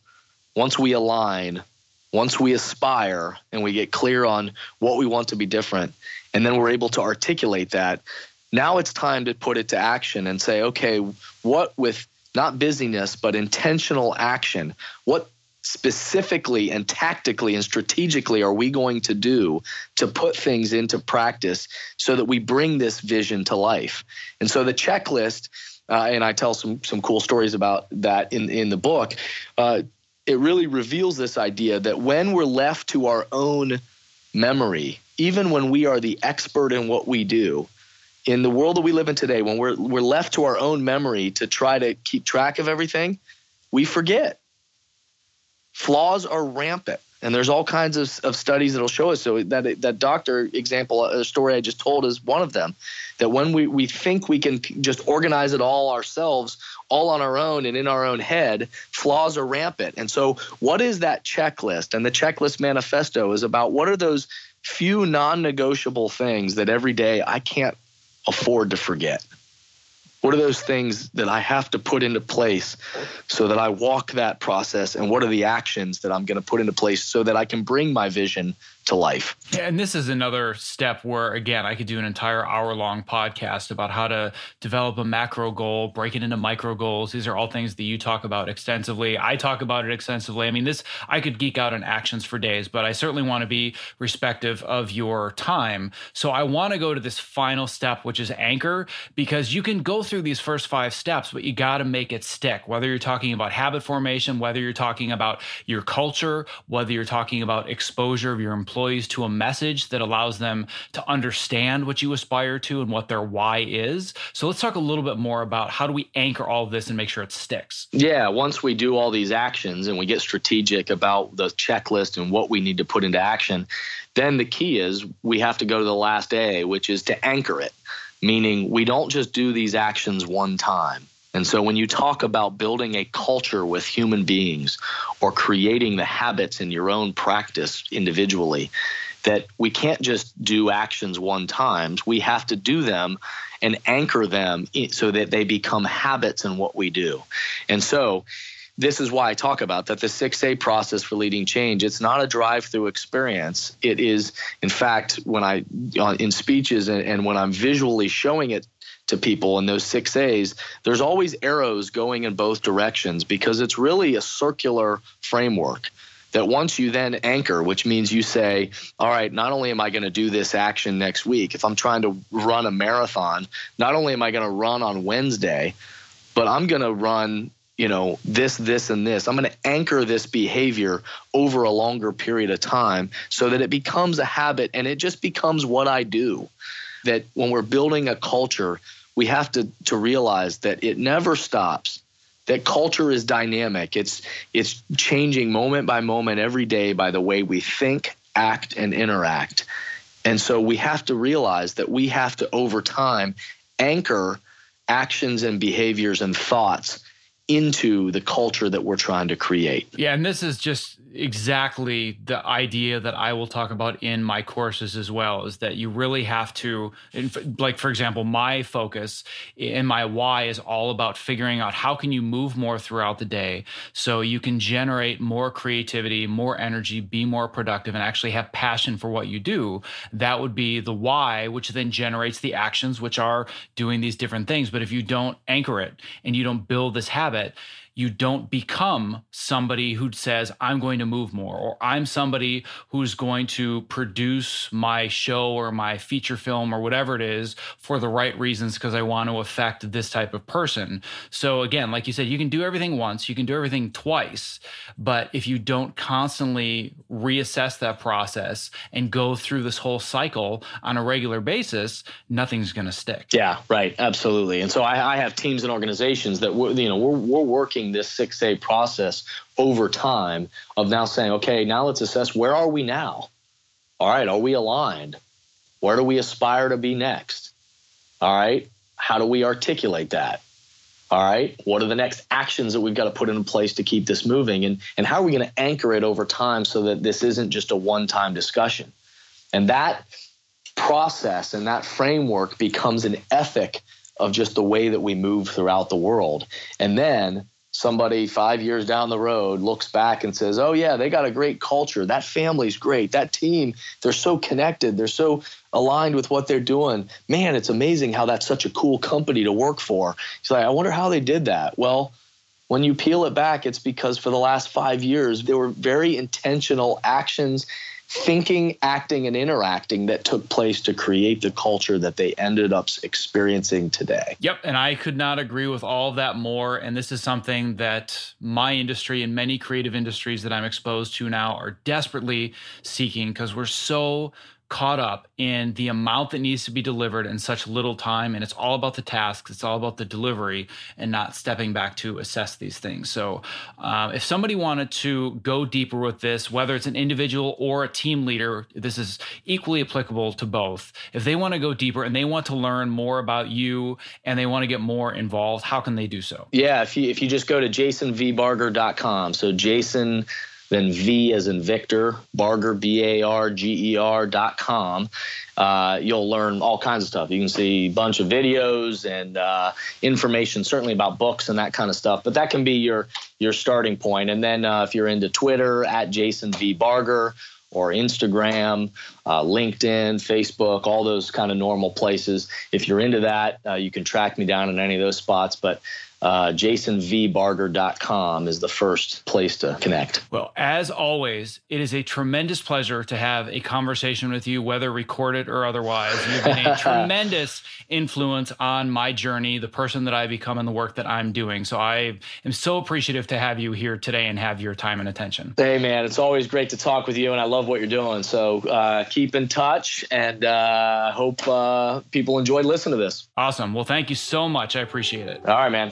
once we align, once we aspire and we get clear on what we want to be different, and then we're able to articulate that, now it's time to put it to action and say, okay, what with not busyness, but intentional action, what specifically and tactically and strategically are we going to do to put things into practice so that we bring this vision to life? And so the checklist, uh, and I tell some some cool stories about that in in the book. Uh, it really reveals this idea that when we're left to our own memory, even when we are the expert in what we do, in the world that we live in today, when we're we're left to our own memory to try to keep track of everything, we forget. Flaws are rampant, and there's all kinds of, of studies that'll show us. So that that doctor example, a story I just told, is one of them. That when we we think we can just organize it all ourselves, all on our own and in our own head, flaws are rampant. And so, what is that checklist? And the checklist manifesto is about what are those few non-negotiable things that every day I can't afford to forget. What are those things that I have to put into place so that I walk that process? And what are the actions that I'm going to put into place so that I can bring my vision to life. And this is another step where, again, I could do an entire hour long podcast about how to develop a macro goal, break it into micro goals. These are all things that you talk about extensively. I talk about it extensively. I mean, this, I could geek out on actions for days, but I certainly want to be respective of your time. So I want to go to this final step, which is anchor, because you can go through these first five steps, but you got to make it stick. Whether you're talking about habit formation, whether you're talking about your culture, whether you're talking about exposure of your employees employees to a message that allows them to understand what you aspire to and what their why is. So let's talk a little bit more about how do we anchor all of this and make sure it sticks. Yeah, once we do all these actions and we get strategic about the checklist and what we need to put into action, then the key is we have to go to the last A, which is to anchor it, meaning we don't just do these actions one time. And so when you talk about building a culture with human beings or creating the habits in your own practice individually, that we can't just do actions one time. We have to do them and anchor them so that they become habits in what we do. And so this is why I talk about that the 6A process for leading change. It's not a drive-through experience. It is, in fact, when I uh, in speeches and, and when I'm visually showing it to people in those six A's, there's always arrows going in both directions because it's really a circular framework. that once you then anchor, which means you say, all right, not only am I going to do this action next week, if I'm trying to run a marathon, not only am I going to run on Wednesday, but I'm going to run you know this this and this i'm going to anchor this behavior over a longer period of time so that it becomes a habit and it just becomes what i do that when we're building a culture we have to to realize that it never stops that culture is dynamic. It's it's changing moment by moment every day by the way we think act and interact. And so we have to realize that we have to over time anchor actions and behaviors and thoughts into the culture that we're trying to create. Yeah, and this is just exactly the idea that I will talk about in my courses as well is that you really have to like for example my focus and my why is all about figuring out how can you move more throughout the day so you can generate more creativity, more energy, be more productive and actually have passion for what you do. That would be the why which then generates the actions which are doing these different things. But if you don't anchor it and you don't build this habit, it you don't become somebody who says, I'm going to move more, or I'm somebody who's going to produce my show or my feature film or whatever it is for the right reasons because I want to affect this type of person. So, again, like you said, you can do everything once, you can do everything twice, but if you don't constantly reassess that process and go through this whole cycle on a regular basis, nothing's going to stick. Yeah, right. Absolutely. And so I, I have teams and organizations that, you know, we're, we're working this 6A process over time of now saying, okay, now let's assess where are we now? All right, are we aligned? Where do we aspire to be next? All right, how do we articulate that? All right, what are the next actions that we've got to put in place to keep this moving? And, and how are we going to anchor it over time so that this isn't just a one time discussion? And that process and that framework becomes an ethic of just the way that we move throughout the world. And then somebody five years down the road looks back and says, Oh, yeah, they got a great culture. That family's great. That team, they're so connected. They're so aligned with what they're doing. Man, it's amazing how that's such a cool company to work for. He's like, I wonder how they did that. Well, when you peel it back, it's because for the last five years, there were very intentional actions thinking, acting, and interacting that took place to create the culture that they ended up experiencing today. Yep. And I could not agree with all of that more. And this is something that my industry and many creative industries that I'm exposed to now are desperately seeking because we're so caught up in the amount that needs to be delivered in such little time and it's all about the tasks it's all about the delivery and not stepping back to assess these things. So uh, if somebody wanted to go deeper with this whether it's an individual or a team leader this is equally applicable to both. If they want to go deeper and they want to learn more about you and they want to get more involved how can they do so? Yeah if you if you just go to jasonvbarger.com so jason then V as in Victor, Barger, B A R G E R dot com. Uh, you'll learn all kinds of stuff. You can see a bunch of videos and uh, information, certainly about books and that kind of stuff. But that can be your your starting point. And then uh, if you're into Twitter, at Jason V Barger or Instagram, uh, LinkedIn, Facebook, all those kind of normal places. If you're into that, uh, you can track me down in any of those spots. But uh, jasonvbarger.com is the first place to connect. Well, as always, it is a tremendous pleasure to have a conversation with you, whether recorded or otherwise. You've been a tremendous influence on my journey, the person that I become, and the work that I'm doing. So I am so appreciative to have you here today and have your time and attention. Hey, man, it's always great to talk with you, and I love what you're doing. So uh, keep in touch, and I uh, hope uh, people enjoy listening to this. Awesome. Well, thank you so much. I appreciate it. All right, man.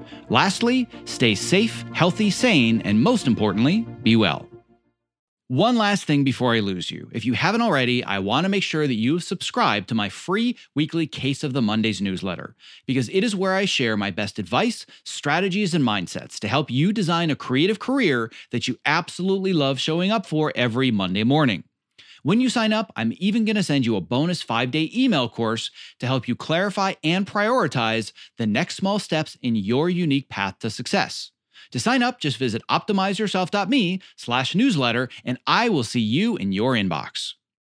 Lastly, stay safe, healthy, sane, and most importantly, be well. One last thing before I lose you. If you haven't already, I want to make sure that you've subscribed to my free weekly Case of the Mondays newsletter because it is where I share my best advice, strategies, and mindsets to help you design a creative career that you absolutely love showing up for every Monday morning. When you sign up, I'm even going to send you a bonus five day email course to help you clarify and prioritize the next small steps in your unique path to success. To sign up, just visit optimizeyourself.me slash newsletter, and I will see you in your inbox.